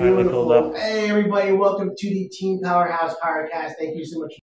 finally pulled Beautiful. up. Hey, everybody, welcome to the Team Powerhouse Podcast. Thank you so much for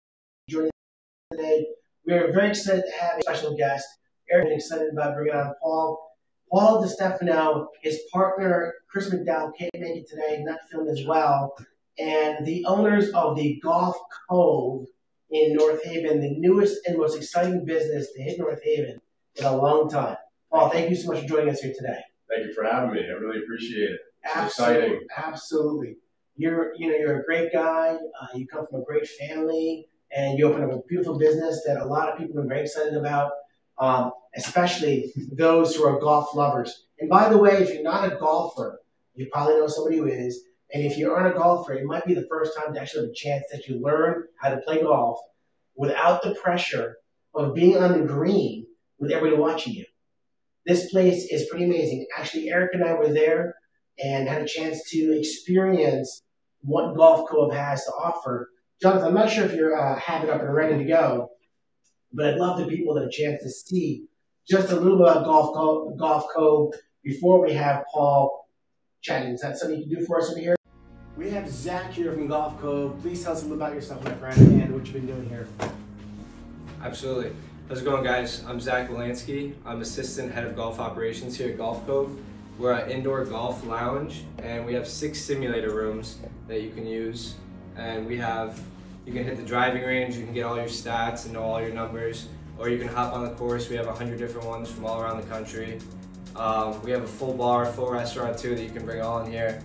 joining us today. We are very excited to have a special guest. Eric, and excited about bringing on Paul. Paul DeStefano, his partner, Chris McDowell, can't make it today, not film as well. And the owners of the Golf Cove in North Haven, the newest and most exciting business to hit North Haven in a long time. Paul, thank you so much for joining us here today. Thank you for having me. I really appreciate it. Absolutely, exciting. absolutely. You're, you know, you're a great guy. Uh, you come from a great family, and you open up a beautiful business that a lot of people are very excited about, um, especially those who are golf lovers. And by the way, if you're not a golfer, you probably know somebody who is. And if you aren't a golfer, it might be the first time to actually have a chance that you learn how to play golf without the pressure of being on the green with everybody watching you. This place is pretty amazing. Actually, Eric and I were there and had a chance to experience what Golf Cove has to offer. Jonathan, I'm not sure if you're uh, have it up and ready to go, but I'd love the people that a chance to see just a little bit about Golf Cove, Golf Cove before we have Paul chatting. Is that something you can do for us over here? We have Zach here from Golf Cove. Please tell us a little about yourself, my friend, and what you've been doing here. Absolutely. How's it going, guys? I'm Zach Wolanski. I'm assistant head of golf operations here at Golf Cove. We're an indoor golf lounge, and we have six simulator rooms that you can use. And we have, you can hit the driving range, you can get all your stats and know all your numbers, or you can hop on the course. We have a hundred different ones from all around the country. Um, we have a full bar, full restaurant too that you can bring all in here.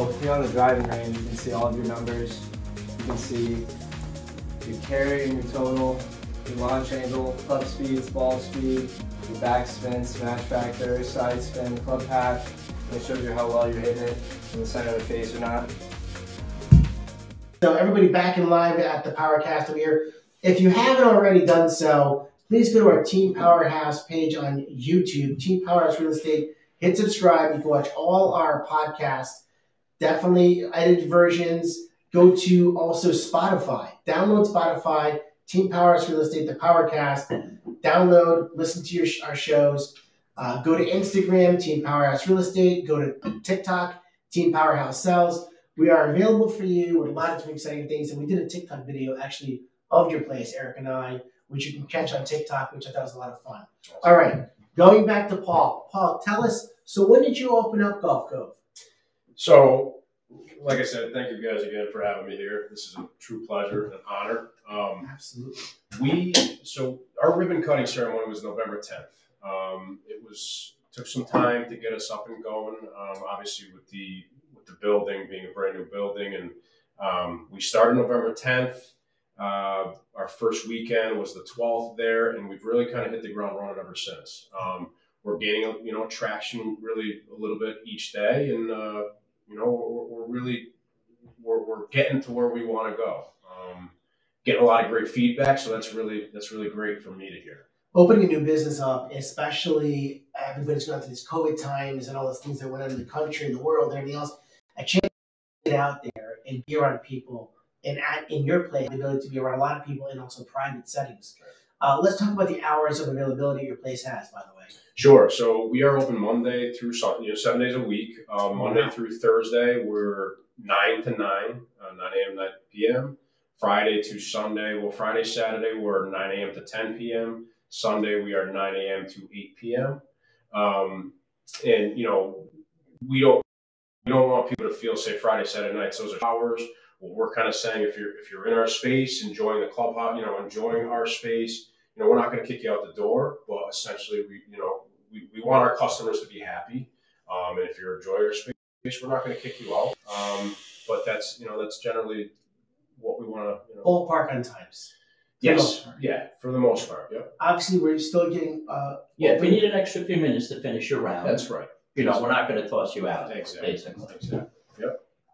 So here on the driving range, you can see all of your numbers. You can see your carry and your total, your launch angle, club speeds, ball speed, your backspin, smash factor, side spin, club path. It shows you how well you're hitting it in the center of the face or not. So everybody back in live at the Powercast over here. If you haven't already done so, please go to our Team Powerhouse page on YouTube, Team Powerhouse Real Estate. Hit subscribe. You can watch all our podcasts, definitely edited versions. Go to also Spotify. Download Spotify, Team Powerhouse Real Estate, the Powercast. Download, listen to your, our shows. Uh, go to Instagram, Team Powerhouse Real Estate. Go to TikTok, Team Powerhouse Sells. We are available for you with a lot of exciting things. And we did a TikTok video actually of your place, Eric and I, which you can catch on TikTok, which I thought was a lot of fun. All right, going back to Paul. Paul, tell us. So when did you open up Golf Cove? So, like I said, thank you guys again for having me here. This is a true pleasure and honor. Um, Absolutely. we so our ribbon cutting ceremony was November 10th. Um, it was took some time to get us up and going. Um, obviously, with the with the building being a brand new building, and um, we started November 10th. Uh, our first weekend was the 12th there, and we've really kind of hit the ground running ever since. Um, we're gaining, you know, traction really a little bit each day, and uh, you know, we're, we're really we're, we're getting to where we want to go. Um, getting a lot of great feedback, so that's really that's really great for me to hear. Opening a new business up, especially everybody's going through these COVID times and all those things that went on in the country and the world and everything else, a chance to get out there and be around people and at, in your place, the ability to be around a lot of people in also private settings. Uh, let's talk about the hours of availability your place has, by the way. Sure. So we are open Monday through you know seven days a week. Um, Monday Wow. through Thursday we're nine to nine, uh, nine a.m. nine p.m. Friday to Sunday, well Friday Saturday we're nine a.m. to ten p.m. Sunday we are nine a.m. to eight p.m. Um, and you know we don't we don't want people to feel say Friday Saturday nights those are hours. Well, we're kind of saying if you're if you're in our space, enjoying the clubhouse, you know, enjoying our space, you know, we're not going to kick you out the door, but essentially, we, you know, we, we want our customers to be happy. Um, and if you're enjoying our space, we're not going to kick you out. Um, but that's, you know, that's generally what we want to, you know. Ballpark on times. For Yes. Yeah. For the most part. Yeah. Obviously, we're still getting. Uh, Yeah, open- we need an extra few minutes to finish your round, That's right. You know, we're not gonna toss you out, Exactly. basically. Exactly.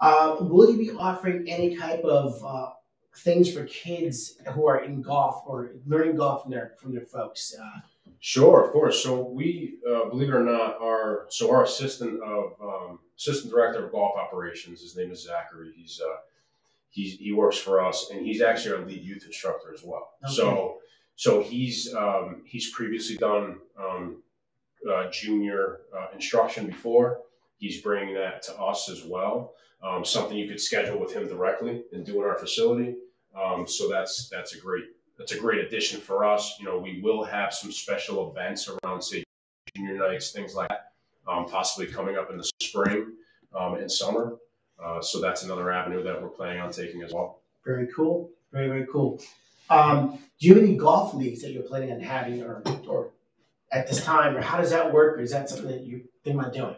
Um, will you be offering any type of uh, things for kids who are in golf or learning golf from their from their folks? Uh, Sure, of course. So we, uh, believe it or not, our so our assistant of um, assistant director of golf operations, his name is Zachary. He's uh, he's he works for us, and he's actually our lead youth instructor as well. So so he's um, he's previously done um, uh, junior uh, instruction before. He's bringing that to us as well. Um, something you could schedule with him directly and do in our facility. Um, so that's that's a great that's a great addition for us. You know, we will have some special events around, say, junior nights, things like that, um, possibly coming up in the spring um, and summer. Uh, so that's another avenue that we're planning on taking as well. very cool, very very cool. Um, do you have any golf leagues that you're planning on having, or or at this time, or how does that work, or is that something that you think about doing?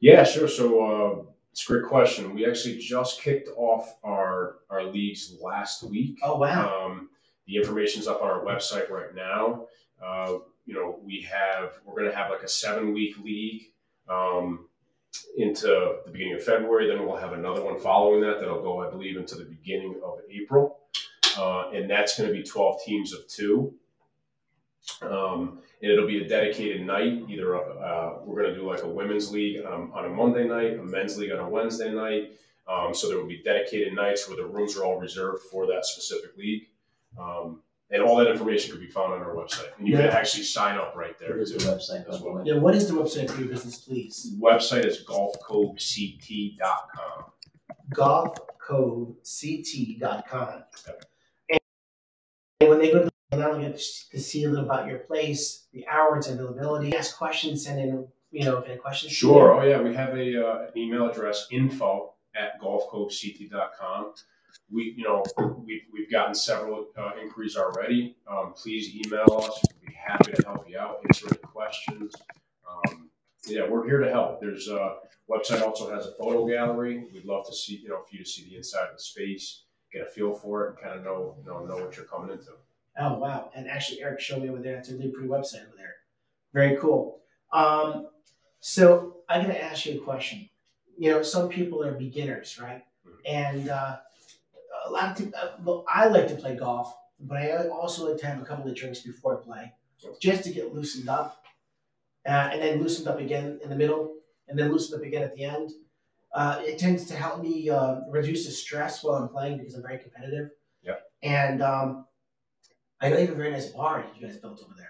Yeah, sure. So uh, it's a great question. We actually just kicked off our our leagues last week. Oh wow, Um, the information's up on our website right now. Uh, you know, we have we're going to have like a seven week league um, into the beginning of February. Then we'll have another one following that that'll go, I believe, into the beginning of April, uh, and that's going to be twelve teams of two. Um, and it'll be a dedicated night. Either uh, we're going to do like a women's league um, on a Monday night, a men's league on a Wednesday night. Um, so there will be dedicated nights where the rooms are all reserved for that specific league. Um, and all that information can be found on our website. And you can actually sign up right there There is a too. website, as well. yeah. What is the website for your business, please? Website is golfcovect.com. golfcovect.com. And and when they go to the not only get to see a little about your place, the hours, availability, ask questions, send in, you know, any questions. Sure. Oh, yeah. We have a uh, an email address info at golfcovect.com. We, you know, we've, we've gotten several uh, inquiries already. Um, please email us. We'd be happy to help you out, answer any questions. Um, yeah, we're here to help. There's a website also has a photo gallery. We'd love to see, you know, for you to see the inside of the space, get a feel for it, and kind of know, you know, know what you're coming into. Oh wow! And actually, Eric showed me over there. It's a really pretty website over there. Very cool. Um, so I'm gonna ask you a question. You know, some people are beginners, right? And uh, a lot of people. Uh, well, I like to play golf, but I also like to have a couple of drinks before I play, just to get loosened up, uh, and then loosened up again in the middle, and then loosened up again at the end. Uh, it tends to help me uh, reduce the stress while I'm playing because I'm very competitive. Yeah. And um, I know you have a very nice bar that you guys built over there.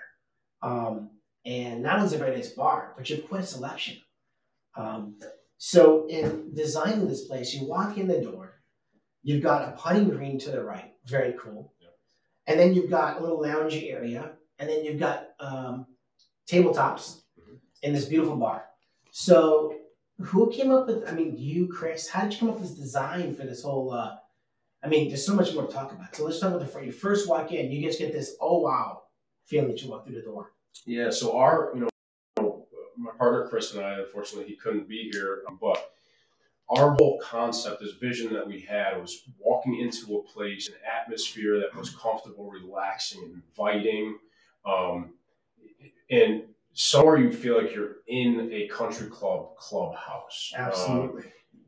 Um, and not only is it a very nice bar, but you have quite a selection. Um, so in designing this place, you walk in the door, you've got a putting green to the right, very cool. Yeah. And then you've got a little lounge area, and then you've got um, tabletops Mhm. in this beautiful bar. So who came up with, I mean, you, Chris, how did you come up with this design for this whole, uh, I mean, there's so much more to talk about. So let's talk about the first. You first walk in, you just get this, oh wow, feeling that you walk through the door. Yeah, so our, you know, my partner Chris and I, unfortunately, he couldn't be here, but our whole concept, this vision that we had was walking into a place, an atmosphere that was comfortable, relaxing, inviting, um, and somewhere you feel like you're in a country club clubhouse. Um, Absolutely.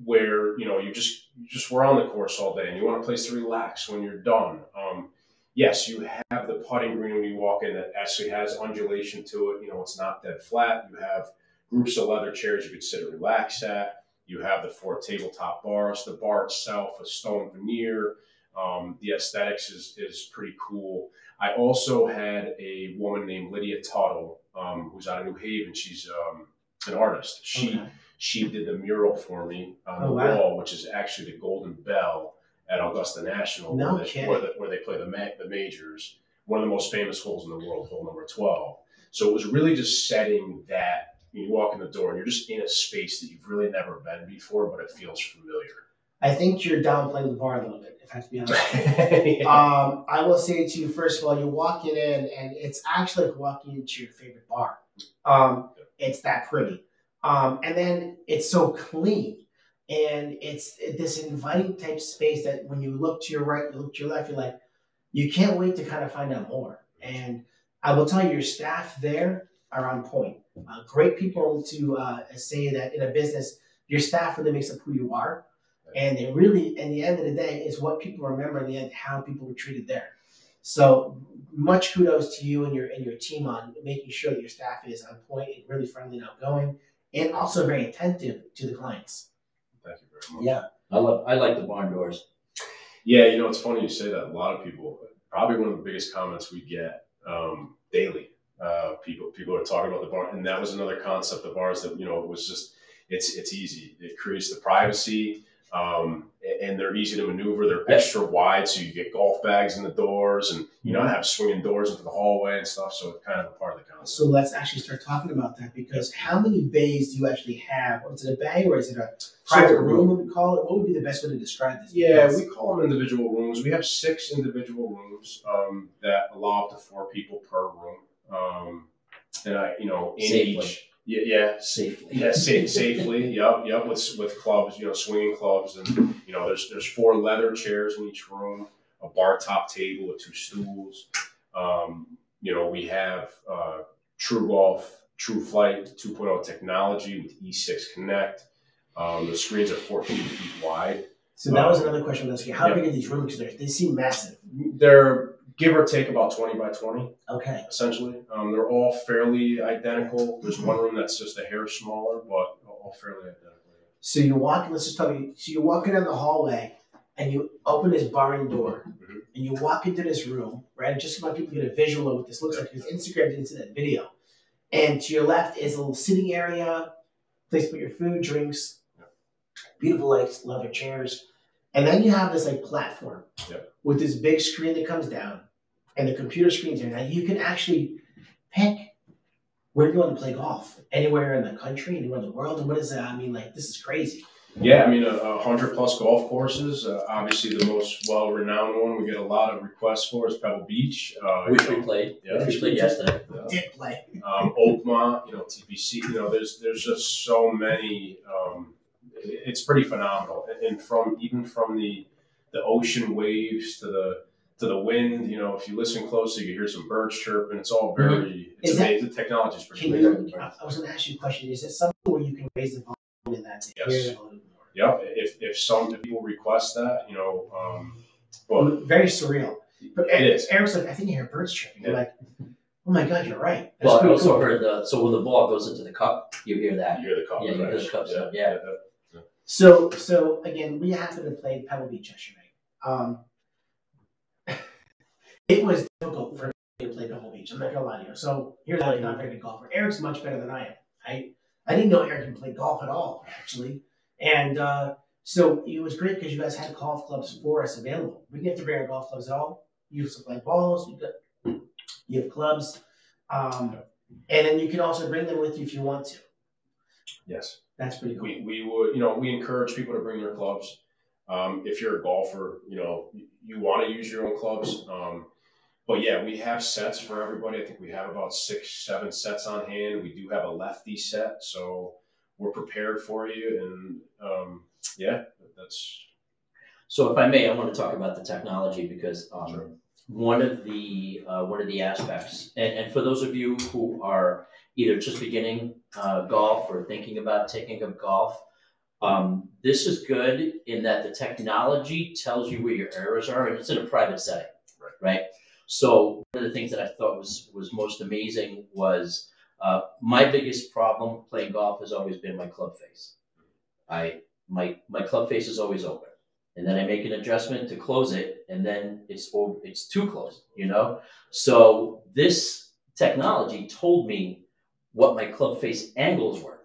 Where you know you just you just were on the course all day and you want a place to relax when you're done. Um, yes, you have the putting green when you walk in that actually has undulation to it. You know, it's not dead flat. You have groups of leather chairs you could sit and relax at. You have the four tabletop bars. The bar itself, a stone veneer. Um, the aesthetics is is pretty cool. I also had a woman named Lydia Tuttle, um, who's out of New Haven. She's um, an artist. She Okay. she did the mural for me on Oh, the wow. wall, which is actually the Golden Bell at Augusta National, No where, they, where, the, where they play the, ma- the majors. One of the most famous holes in the world, hole number 12. So it was really just setting that. You walk in the door and you're just in a space that you've really never been before, but it feels familiar. I think you're downplaying the bar a little bit, if I have to be honest. yeah. um, I will say to you, first of all, you're walking in, and it's actually like walking into your favorite bar. Um, it's that pretty. Um, and then it's so clean. And it's this inviting type space that when you look to your right, you look to your left, you're like, you can't wait to kind of find out more. And I will tell you, your staff there are on point. Uh, great people to uh, say that in a business, your staff really makes up who you are. And it really, in the end of the day, is what people remember in the end, how people were treated there. So much kudos to you and your and your team on making sure that your staff is on point and really friendly and outgoing, and also very attentive to the clients. Thank you very much. Yeah. I love I like the barn doors. Yeah, you know, it's funny you say that. A lot of people, probably one of the biggest comments we get um, daily. Uh, people people are talking about the barn, and that was another concept of ours that you know was just it's it's easy. It creates the privacy. Um, and they're easy to maneuver. They're extra wide, so you get golf bags in the doors, and you know I have swinging doors into the hallway and stuff. So it's kind of a part of the concept. So let's actually start talking about that because how many bays do you actually have? Is it a bay or is it a private so, room? Would we call it? What would be the best way to describe this? Yeah, because we call them individual rooms. We have six individual rooms um, that allow up to four people per room, um, and I, you know, in Safely. each yeah, yeah, safely. Yeah, safe, safely. Yep, yep. With with clubs, you know, swinging clubs, and you know, there's there's four leather chairs in each room, a bar top table with two stools. Um, you know, we have uh, TruGolf, True Flight 2.0 technology with E6 Connect. Um, the screens are 14 feet wide. So that was um, another question I was asking. How big are these rooms? They seem massive. They're give or take about 20 by 20. Okay. Essentially. Um, they're all fairly identical. There's one room that's just a hair smaller, but all fairly identical. So you walk, let's just tell you, so you walk down the hallway and you open this barn door mm-hmm. and you walk into this room, right? Just so my people get a visual of what this looks like because Instagram didn't see that video. And to your left is a little sitting area, place to put your food, drinks, beautiful lights, leather chairs. And then you have this like platform yep. with this big screen that comes down and the computer screens are now you can actually pick where you want to play golf anywhere in the country anywhere in the world. And what is that? I mean like this is crazy. Yeah i mean a, a hundred plus golf courses uh, obviously the most well-renowned one we get a lot of requests for is pebble beach uh, which we played. yeah. Which we played yesterday. Yeah. did play. Um, oakmont you know tpc you know there's there's just so many um, it's pretty phenomenal and from even from the the ocean waves to the to the wind. You know, if you listen closely, you can hear some birds chirping. It's all very. Mm-hmm. It's is amazing. That, the technology is pretty. Can you, I was going to ask you a question. Is it something where you can raise the volume in that to yes. hear it a little more? Yeah. If if some people request that, you know, um, well, very surreal. But it is. Eric's like, I think you hear birds chirping. You're like. Oh my God, you're right. That's well, I also cool. heard the so when the ball goes into the cup, you hear that. You hear the cup. Yeah, you hear the cup. Yeah. yeah. yeah. So, so again, we happened to play Pebble Beach yesterday. Um, it was difficult for me to play Pebble Beach. I'm not gonna lie to you. So here's how I'm not very good golfer. Eric's much better than I am. I I didn't know Eric can play golf at all, actually. And uh, so it was great because you guys had golf clubs for us available. We didn't have to bring our golf clubs at all. You supply balls. You got you have clubs, um, and then you can also bring them with you if you want to. Yes, that's pretty cool. We, we would you know we encourage people to bring their clubs. Um, if you're a golfer, you know you want to use your own clubs. Um, but yeah, we have sets for everybody. I think we have about six, seven sets on hand. We do have a lefty set, so we're prepared for you. And um, yeah, that's. So, if I may, I want to talk about the technology because um, sure. one of the uh, one of the aspects, and, and for those of you who are either just beginning uh, golf or thinking about taking up golf, um, this is good in that the technology tells you where your errors are, and it's in a private setting, right? right? So one of the things that I thought was was most amazing was uh, my biggest problem playing golf has always been my club face. I my my club face is always open, and then I make an adjustment to close it, and then it's over, it's too close, you know. So this technology told me what my club face angles were,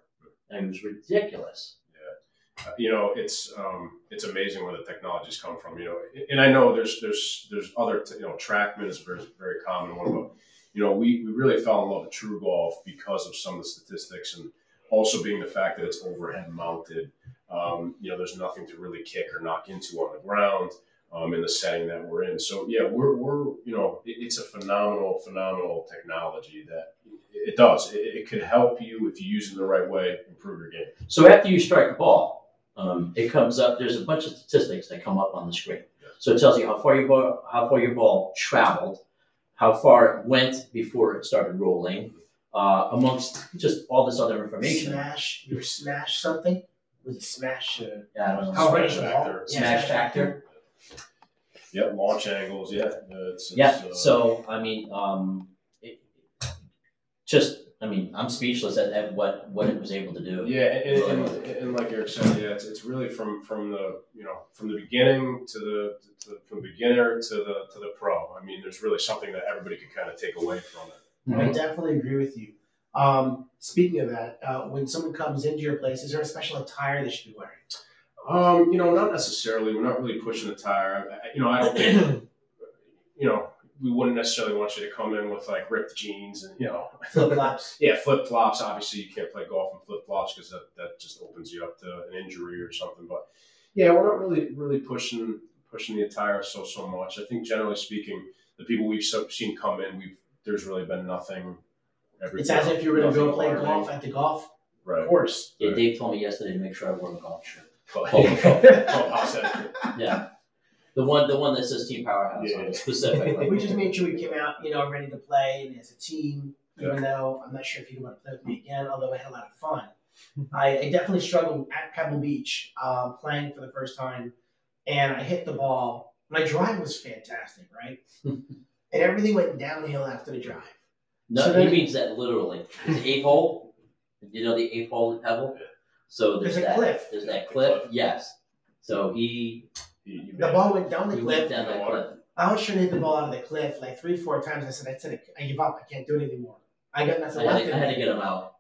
and it was ridiculous. Yeah, you know, it's um, it's amazing where the technologies come from. You know, and I know there's there's there's other you know TrackMan is very very common. One, but you know we we really fell in love with TruGolf because of some of the statistics and also being the fact that it's overhead mounted. Um, you know, there's nothing to really kick or knock into on the ground um, in the setting that we're in. So yeah, we're we're you know it, it's a phenomenal phenomenal technology that it does. It, it could help you if you use it the right way, improve your game. So after you strike the ball, um, it comes up. There's a bunch of statistics that come up on the screen. So it tells you how far your ball, how far your ball traveled, how far it went before it started rolling, uh, amongst just all this other information. Smash, you smash something? Was it smash? Uh, Yeah, I don't know. how Smash ready the factor. Yeah, Smash factor. Yeah, launch angles. Yeah, it's, it's, Yeah. uh, So I mean, um, it, just I mean, I'm speechless at, at what what it was able to do. Yeah, and, and, and, and like Eric said, yeah, it's, it's really from from the you know from the beginning to the to, from the beginner to the to the pro. I mean, there's really something that everybody can kind of take away from it. I definitely agree with you. Um, speaking of that, uh, when someone comes into your place, is there a special attire they should be wearing? Um, you know, not necessarily. We're not really pushing the tire. I, I- you know, I don't think you know we wouldn't necessarily want you to come in with like ripped jeans and you know Flip flops. Yeah, flip flops. Obviously, you can't play golf in flip flops because that, that just opens you up to an injury or something. But yeah, we're not really really pushing pushing the attire so so much. I think generally speaking, the people we've so, seen come in, we've there's really been nothing. Every, It's as if you were going to go nothing play golf at the golf Right. course. Yeah, Dave told me yesterday to make sure I wore a golf shirt. But- Oh, Clubhouse etiquette. Yeah, the one the one that says Team Powerhouse on Yeah. it specifically. we just made sure we came out, you know, ready to play and as a team. Even though I'm not sure if you want to play with me again, although I had a lot of fun. I, I definitely struggled at Pebble Beach um, playing for the first time, and I hit the ball. My drive was fantastic, right? and everything went downhill after the drive. No, So he then- means that literally. The eighth hole. You know the eighth hole at Pebble. Yeah. So there's, There's a that. cliff. There's that cliff. Yes. So he You, you The ball went down the we cliff. went down that cliff. I was trying to hit the ball out of the cliff like three, four times. I said, I said, I give up. I can't do it anymore. I got nothing I left had, to, I had to get him out.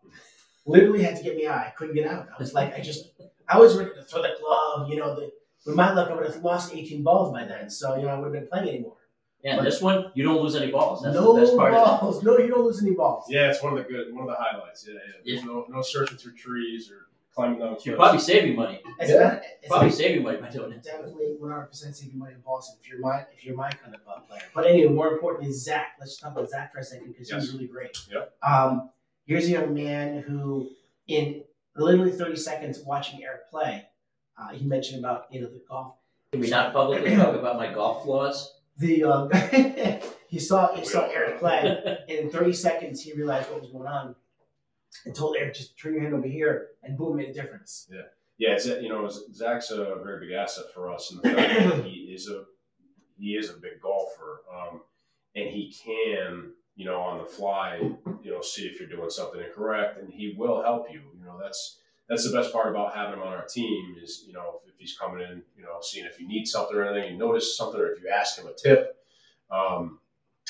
literally had to get me out. I couldn't get out. I was like, I just, I was ready to throw the glove. You know, the, with my luck, I would have lost 18 balls by then. So, you know, I would have been playing anymore. Yeah, and this one you don't lose any balls. That's no the best part balls. No, you don't lose any balls. yeah, it's one of the good one of the highlights. Yeah, yeah. There's no no searching through trees or climbing down cliffs. You're probably saving money. It's Yeah. not, it's Probably not saving money by doing it. definitely 100% saving money in Boston if you're my if you're my kind of uh, player. But anyway, more importantly, Zach. Let's talk about Zach for a second because Yes. he's really great. Yep. Um, here's a young man who, in literally 30 seconds watching Eric play, uh, he mentioned about you know the golf Can we not publicly talk about my golf flaws? the um, he saw he saw Eric play, and in 30 seconds he realized what was going on, and told Eric just turn your hand over here, and boom, made a difference. Yeah, yeah, it's, you know, Zach's a very big asset for us, and the fact that he is a he is a big golfer, um, and he can, you know, on the fly, you know, see if you're doing something incorrect, and he will help you. You know, that's that's the best part about having him on our team is, you know, if he's coming in, you know, seeing if you need something or anything, you notice something, or if you ask him a tip, um,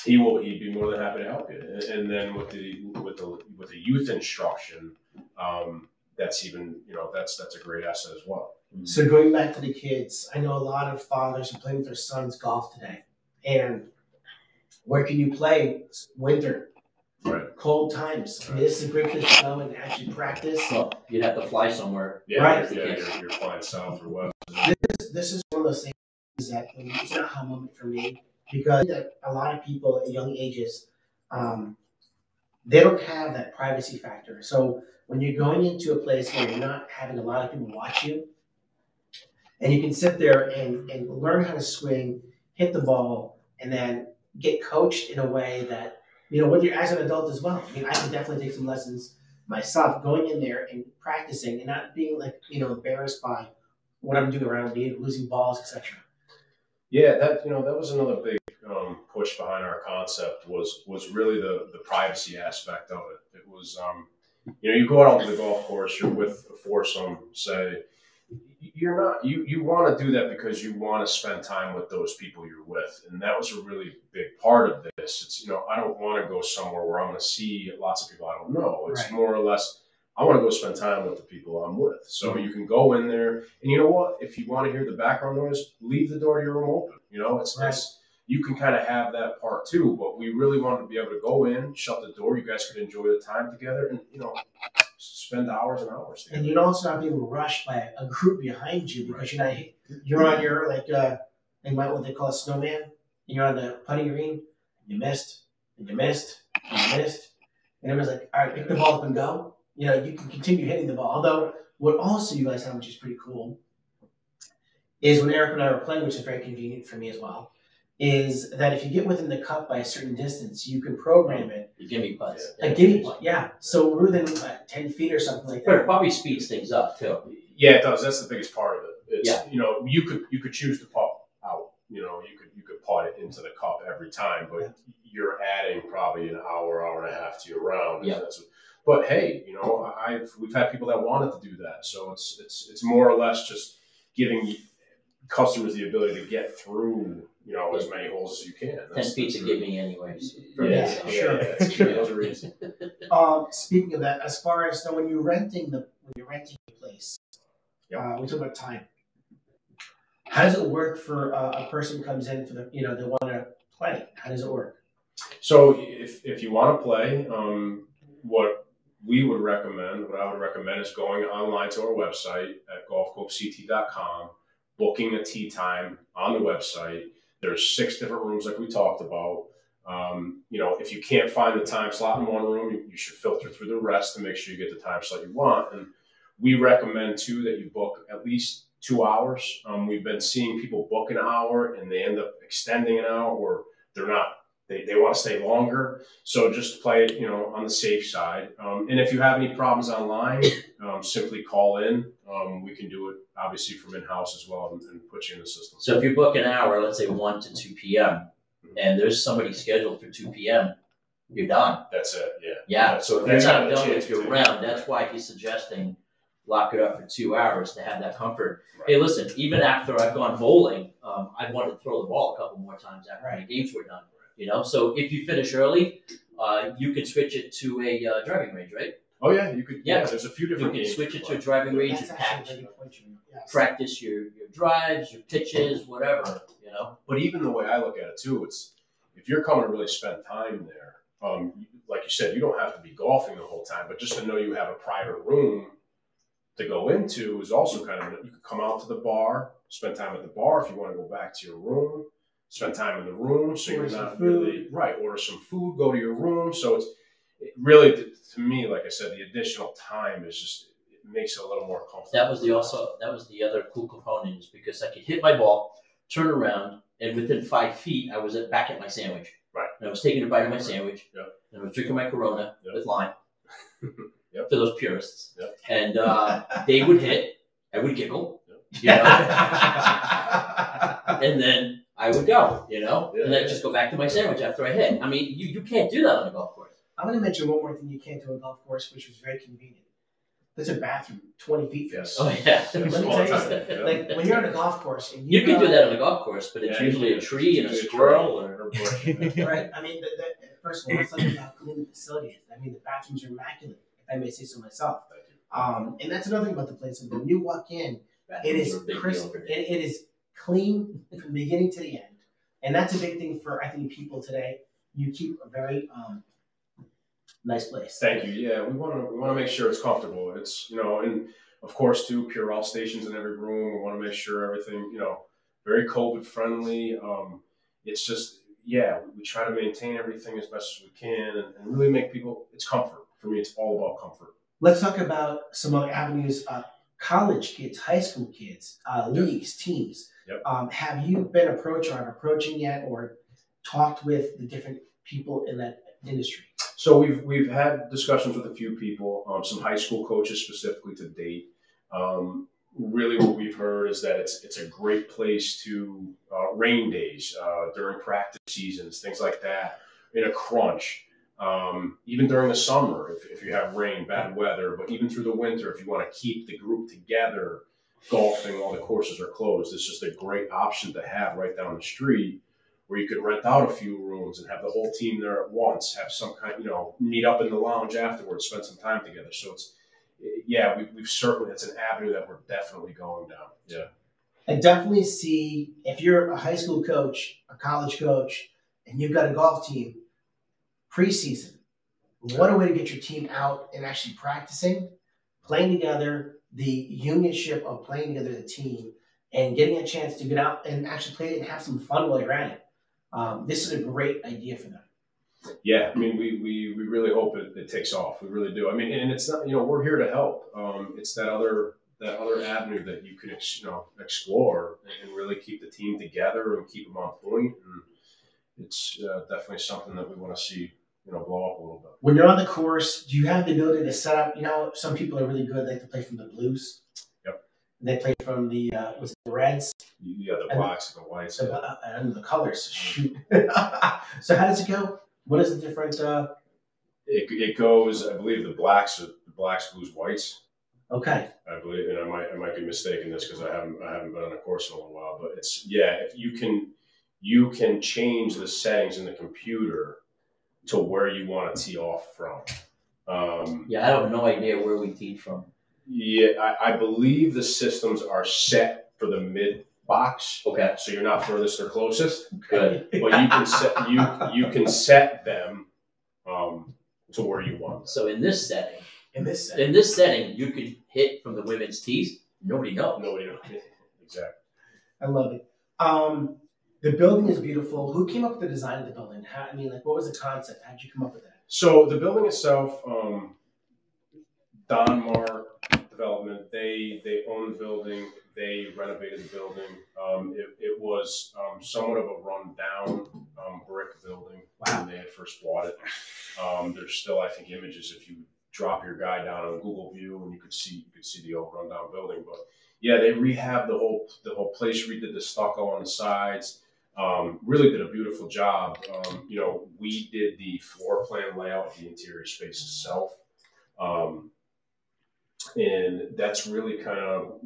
he will he'd be more than happy to help you. And, and then with the with the with the youth instruction. Um, that's even you know that's that's a great asset as well. So going back to the kids, I know a lot of fathers are playing with their sons golf today, and where can you play? Winter, Right. cold times. I mean, this is a great place to go and actually practice. Well, you'd have to fly somewhere. Yeah, Right. you're, yeah, you're, you're flying south or west. this, this is one of those things that it's not a moment for me because a lot of people at young ages, um, they don't have that privacy factor. So when you're going into a place where you're not having a lot of people watch you, and you can sit there and, and learn how to swing, hit the ball, and then get coached in a way that, you know, when you're as an adult as well. I mean, I can definitely take some lessons myself going in there and practicing and not being like, you know, embarrassed by what I'm doing around me, losing balls, etc. Yeah, that you know that was another big push behind our concept was was really the the privacy aspect of it. It was um, you know you go out to the golf course, you're with a foursome, say you're not you you want to do that because you want to spend time with those people you're with, and that was a really big part of this. It's you know I don't want to go somewhere where I'm going to see lots of people I don't know. It's Right. more or less. I want to go spend time with the people I'm with. So you can go in there, and you know what? If you want to hear the background noise, leave the door to your room open. You know, it's, Right. it's you can kind of have that part too. But we really wanted to be able to go in, shut the door. You guys could enjoy the time together, and you know, spend hours and hours And you'd also not be rushed by a group behind you because you're not you're on your like uh they might what they call a snowman and you're on the putting green and you missed and you missed and you missed and everyone's like, all right, pick the ball up and go. You know, you can continue hitting the ball. Although what also you guys have, which is pretty cool, is when Eric and I were playing, which is very convenient for me as well, is that if you get within the cup by a certain distance, you can program it. You give me putts. A gimme putt, yeah. So within like, ten feet or something like But it that. probably speeds things up too. Yeah, it does. That's the biggest part of it. It's Yeah. you know you could you could choose to putt out. You know you could you could putt it into the cup every time, but you're adding probably an hour hour and a half to your round. Yeah. That's, but hey, you know I've we've had people that wanted to do that, so it's it's it's more or less just giving customers the ability to get through you know as many holes as you can. Ten That's- feet's a that's gimme anyways. for Yeah, me, Yeah, so. sure. yeah, that's true. Those are easy. Um, speaking of that, as far as so when you're renting the when you're renting a place, Yep. uh, we talk about time. How does it work for uh, a person who comes in for the you know they want to play? How does it work? So if, if you want to play, um, what we would recommend, what I would recommend is going online to our website at golfcovect.com, booking a tee time on the website. There's six different rooms like we talked about. Um, you know, if you can't find the time slot in one room, you, should filter through the rest to make sure you get the time slot you want. And we recommend too that you book at least two hours. Um, we've been seeing people book an hour and they end up extending an hour or they're not they, they want to stay longer. So just play it, you know, on the safe side. Um, and if you have any problems online, um, simply call in. Um, we can do it obviously from in house as well and, and put you in the system. So if you book an hour, let's say one to two p.m., and there's somebody scheduled for two p.m., you're done. That's it. Yeah. Yeah. So if you're That's not done with your round, that's why he's suggesting lock it up for two hours to have that comfort. Right. Hey, listen, even after I've gone bowling, um, I wanted to throw the ball a couple more times after my games were done. You know, so if you finish early, uh, you can switch it to a uh, driving range, right? Oh yeah, you could. Yeah, Yeah. there's a few different. You different can games. switch you it to a play. driving range That's and actually a package. good point, Jimmy. Yes. Practice your, your drives, your pitches, whatever. You know. But even the way I look at it too, it's if you're coming to really spend time there, um, you- like you said, you don't have to be golfing the whole time, but just to know you have a private room to go into is also kind of you could come out to the bar, spend time at the bar if you want to go back to your room, spend time in the room, so Order you're some not food. really right. Order some food, go to your room. So it's it really to, to me, like I said, the additional time is just it makes it a little more comfortable. That was the also that was the other cool component is because I could hit my ball, turn around, and within five feet I was at, back at my sandwich. Right. And I was taking a bite of my sandwich. Yep. And I was drinking my Corona Yep. with lime. Yep. For those purists. Yep. And uh, they would hit, I would giggle, Yep. you know, and then I would go, you know, Yeah, and then yeah. just go back to my sandwich after I hit. I mean, you, you can't do that on a golf course. I'm going to mention one more thing you can't do on a golf course, which was very convenient. There's a bathroom 20 feet from Yes. Oh yeah. Let me tell you something. yeah. Like when you're on a golf course and you, You can do that on a golf course, but it's Yeah, usually a tree and a squirrel tree. or right? I mean, the, the, first of all, let's talk about clean the facility. I mean, the bathrooms are immaculate, if I may say so myself. Um, and that's another thing about the place. When you walk in, it is Bathrooms are a big crisp. It, it is clean from beginning to the end, and that's a big thing for I think people today. You keep a very um, nice place. Thank you. Yeah, we want to we want to make sure it's comfortable. It's you know, and of course too, Purell stations in every room. We want to make sure everything you know, very COVID friendly. Um, it's just yeah, we, try to maintain everything as best as we can, and, and really make people. It's comfort for me. It's all about comfort. Let's talk about some other avenues. Uh, college kids, high school kids, uh, leagues, teams. Yep. Um, have you been approached or are approaching yet, or talked with the different people in that industry? So we've we've had discussions with a few people, um, some high school coaches specifically to date. Um, really, what we've heard is that it's it's a great place to uh, rain days uh, during practice seasons, things like that, in a crunch. Um, even during the summer, if, if you have rain, bad weather, but even through the winter, if you want to keep the group together, golfing while the courses are closed, it's just a great option to have right down the street where you could rent out a few rooms and have the whole team there at once, have some kind, you know, meet up in the lounge afterwards, spend some time together. So it's, yeah, we, we've certainly, it's an avenue that we're definitely going down. Yeah. I definitely see if you're a high school coach, a college coach, and you've got a golf team preseason. What a way to get your team out and actually practicing, playing together, the unionship of playing together as a team, and getting a chance to get out and actually play it and have some fun while you're at it. Um, this is a great idea for them. Yeah, I mean, we, we, we really hope it, it takes off. We really do. I mean, and it's not, you know, we're here to help. Um, it's that other that other avenue that you can ex, you know explore and really keep the team together and keep them on point. And it's uh, definitely something that we want to see you know blow up a little bit. When you're on the course, do you have the ability to set up? You know, some people are really good. They can play from the blues. Yep. They play from the uh, was it the reds? You got the And- blacks and the whites. So uh, and the colors. Shoot. so how does it go? What is the different? Uh, It, it goes. I believe the blacks are the blacks, blues, whites. okay. I believe, and I might I might be mistaken this because I haven't I haven't been on a course in a little while, but it's yeah. If you can you can change the settings in the computer to where you want to tee off from. Um, Yeah, I have no idea where we tee from. Yeah, I, I believe the systems are set for the mid box, Okay, so you're not furthest or closest. good. But you can set you you can set them um, to where you want. them. So in this setting, In this set. in this setting, you could hit from the women's tees. Nobody knows. Nobody knows exactly. I love it. Um, the building is beautiful. Who came up with the design of the building? How, I mean, like, what was the concept? How did you come up with that? So the building itself, um, Don Mar Development, they they own the building. They renovated the building. Um, it, it was um, somewhat of a rundown um, brick building when they had first bought it. Um, there's still, I think, images if you drop your guy down on Google View and you could see you could see the old rundown building. But yeah, they rehabbed the whole the whole place, redid the stucco on the sides. Um, really did a beautiful job. Um, you know, we did the floor plan layout of the interior space itself. Um, and that's really kind of,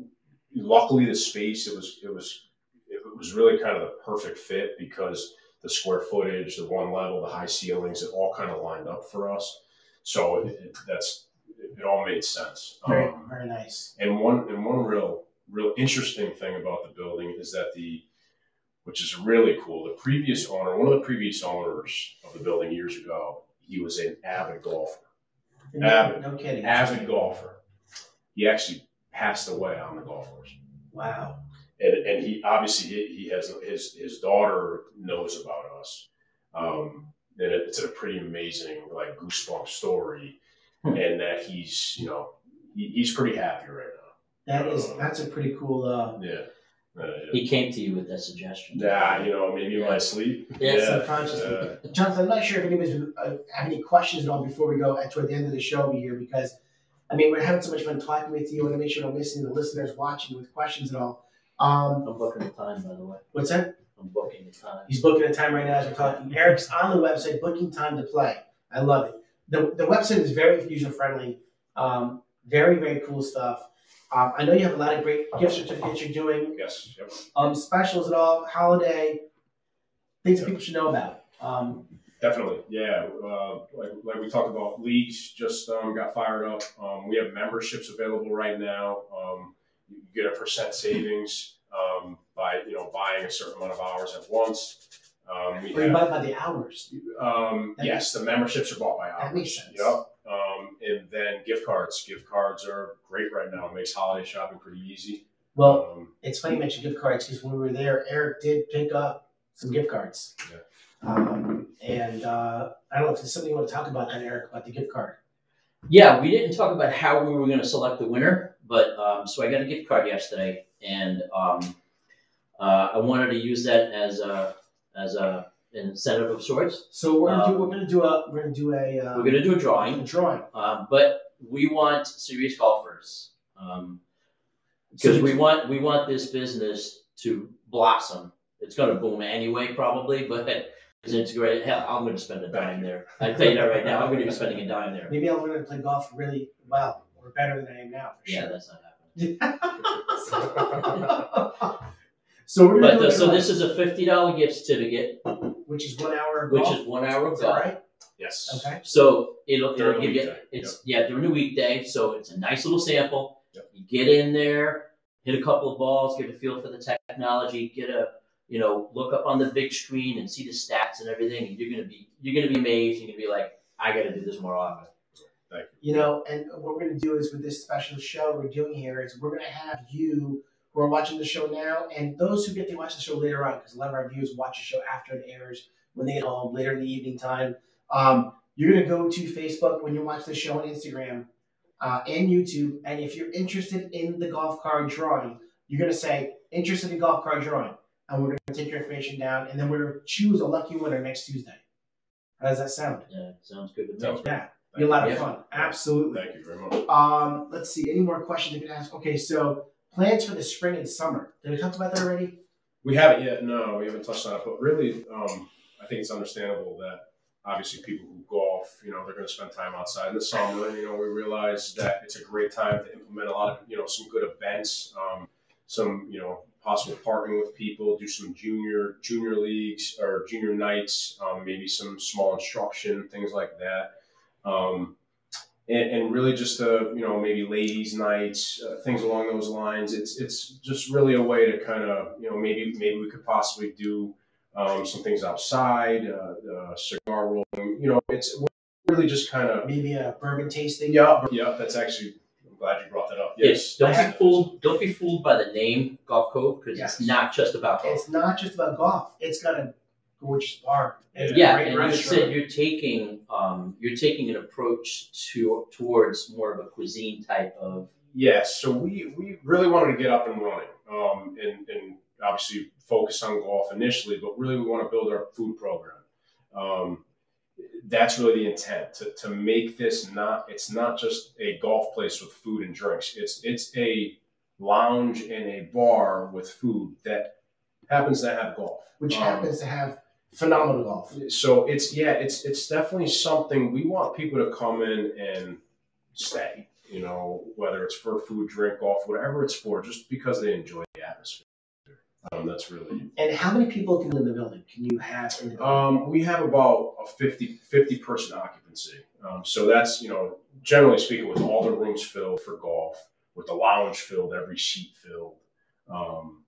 luckily the space, it was, it was, it was really kind of the perfect fit because the square footage, the one level, the high ceilings, it all kind of lined up for us. So it, it, that's, it, it all made sense. Very, Um, very nice. and one and one real real interesting thing about the building is that the which is really cool, the previous owner, one of the previous owners of the building years ago, he was an avid golfer. No, Avid. no kidding. Avid golfer. He actually passed away on the golf course. Wow. And, and he obviously he, he has his his daughter knows about us. Um, and it, it's a pretty amazing like goosebump story. Hmm. And that he's you know he, he's pretty happy right now. That is that's a pretty cool. Uh, Yeah. Uh, yeah. He came to you with that suggestion. Nah, you know, maybe in my sleep. Yeah, subconsciously. uh, Jonathan, I'm not sure if anybody's uh, have any questions at all before we go at, toward the end of the show here because, I mean, we're having so much fun talking with you. I want to make sure I'm missing the listeners watching with questions and all. Um, I'm booking the time, by the way. what's that? I'm booking the time. He's booking a time right now as we're talking. Eric's on the website, booking time to play. I love it. The, the website is very user friendly. Um, very, very cool stuff. Um, I know you have a lot of great gift certificates you're doing, yes. Yep. um, specials at all, holiday, things that people should know about. Um, Definitely. Yeah. Uh, like, like we talked about, leagues just um, got fired up. Um, we have memberships available right now. Um, you get a percent savings um, by you know buying a certain amount of hours at once. Um, we or you buy by the hours. um, yes, the memberships are bought by hours. That makes sense. Yep. Um, and then gift cards. Gift cards are great right now. It makes holiday shopping pretty easy. Well, it's funny you mentioned gift cards because when we were there, Eric did pick up some gift cards. Yeah. Um, and uh, I don't know if there's something you want to talk about, then Eric, about the gift card. Yeah, we didn't talk about how we were going to select the winner, but um, so I got a gift card yesterday, and um, uh, I wanted to use that as a as a an incentive of sorts. So we're gonna do Um, we're gonna do a we're gonna do a uh, We're going to do a a drawing, drawing. um, but we want serious golfers because So- we want we want this business to blossom. It's going to boom anyway, probably, but it's great. Hell, I'm going to spend a dime there. I tell you that right now. I'm going to be spending a dime there. Maybe I'll learn to play golf really well or better than I am now. For Yeah, sure. that's not happening. so we're gonna But do uh, so drawing, this is a fifty dollar gift certificate, which is one hour of which golf. is one hour of Is golf. right? yes. Okay. So it'll, it'll During give you weekday, it's yeah during the weekday. So it's a nice little sample. Yep. You get in there, hit a couple of balls, get a feel for the technology, get a you know look up on the big screen and see the stats and everything. And you're gonna be you're gonna be amazed. You're gonna be like, I got to do this more often. You know, and what we're going to do is with this special show we're doing here is we're going to have you who are watching the show now and those who get to watch the show later on because a lot of our viewers watch the show after it airs when they get home later in the evening time. Um, you're going to go to Facebook when you watch the show on Instagram uh, and YouTube. And if you're interested in the golf card drawing, you're gonna say interested in golf cart drawing, and we're gonna take your information down, and then we're gonna choose a lucky winner next Tuesday. How does that sound? Yeah, sounds good to me. Sounds Yeah, be a lot of Yeah. fun. Absolutely. Thank you very much. Um, let's see. Any more questions you can ask? Okay, so plans for the spring and summer. Did we talk about that already? We haven't yet. No, we haven't touched on it. But really, um, I think it's understandable that obviously people who golf, you know, they're going to spend time outside in the summer. You know, we realize that it's a great time to implement a lot of, you know, some good events, um, some, you know, possible partnering with people, do some junior junior leagues or junior nights, um, maybe some small instruction, things like that. Um, and, and really just uh, you know maybe ladies nights uh, things along those lines it's it's just really a way to kind of you know maybe maybe we could possibly do um, some things outside uh, uh, cigar rolling you know it's really just kind of Maybe a bourbon tasting. yeah yeah that's actually i'm glad you brought that up yes Yes, don't be fooled. Don't be fooled by the name Golf Cove because Yes. it's not just about golf. It's not just about golf. It's got a gorgeous bar. It's a yeah, great and you said you're taking um, you're taking an approach to towards more of a cuisine type of Yes, so we, we really wanted to get up and running, um, and, and obviously focus on golf initially, but really we want to build our food program. Um, that's really the intent to, to make this not it's not just a golf place with food and drinks. It's it's a lounge and a bar with food that happens to have golf. which Um, happens to have phenomenal golf. so it's yeah, it's it's definitely something we want people to come in and stay. You know, whether it's for food, drink, golf, whatever it's for, just because they enjoy. Um, that's really. And how many people can live in the building? Can you have in the building? Um, we have about a 50, 50 person occupancy. Um, so that's you know generally speaking, with all the rooms filled for golf, with the lounge filled, every seat filled. Um,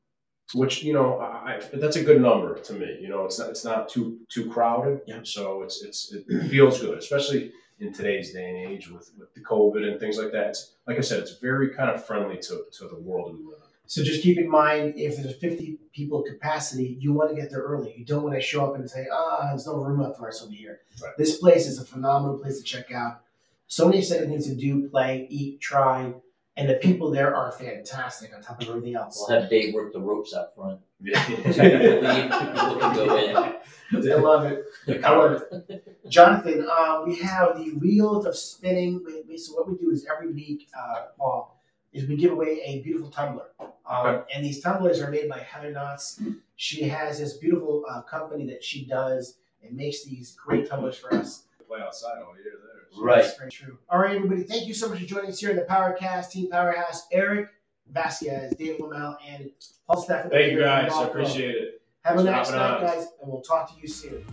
which you know, I, I, that's a good number to me. You know, it's not it's not too too crowded. Yeah. So it's it's it feels good, especially in today's day and age with, with the COVID and things like that. It's like I said, it's very kind of friendly to, to the world we live in. So just keep in mind, if there's a 50 people capacity, you want to get there early. You don't want to show up and say, ah, there's no room up for us over here. Right. This place is a phenomenal place to check out. So many exciting things to do, play, eat, try, and the people there are fantastic on top of everything else. We'll have Dave work the ropes out front. Yeah. Two people leave, two people can go in. I love it. I love it. Jonathan, uh, we have the wheels of spinning. We, we, so what we do is every week, uh, Paul, is we give away a beautiful tumbler. Um, Okay. And these tumblers are made by Heather Knotts. She has this beautiful uh, company that she does and makes these great tumblers for us. Play outside all year there. so- Right. That's very true. All right, everybody. Thank you so much for joining us here in the Powercast Team Powerhouse. Eric Vasquez, David Lamel, and Paul Stefan. Thank you guys. I appreciate it. Have a Thanks for nice night, guys, and we'll talk to you soon.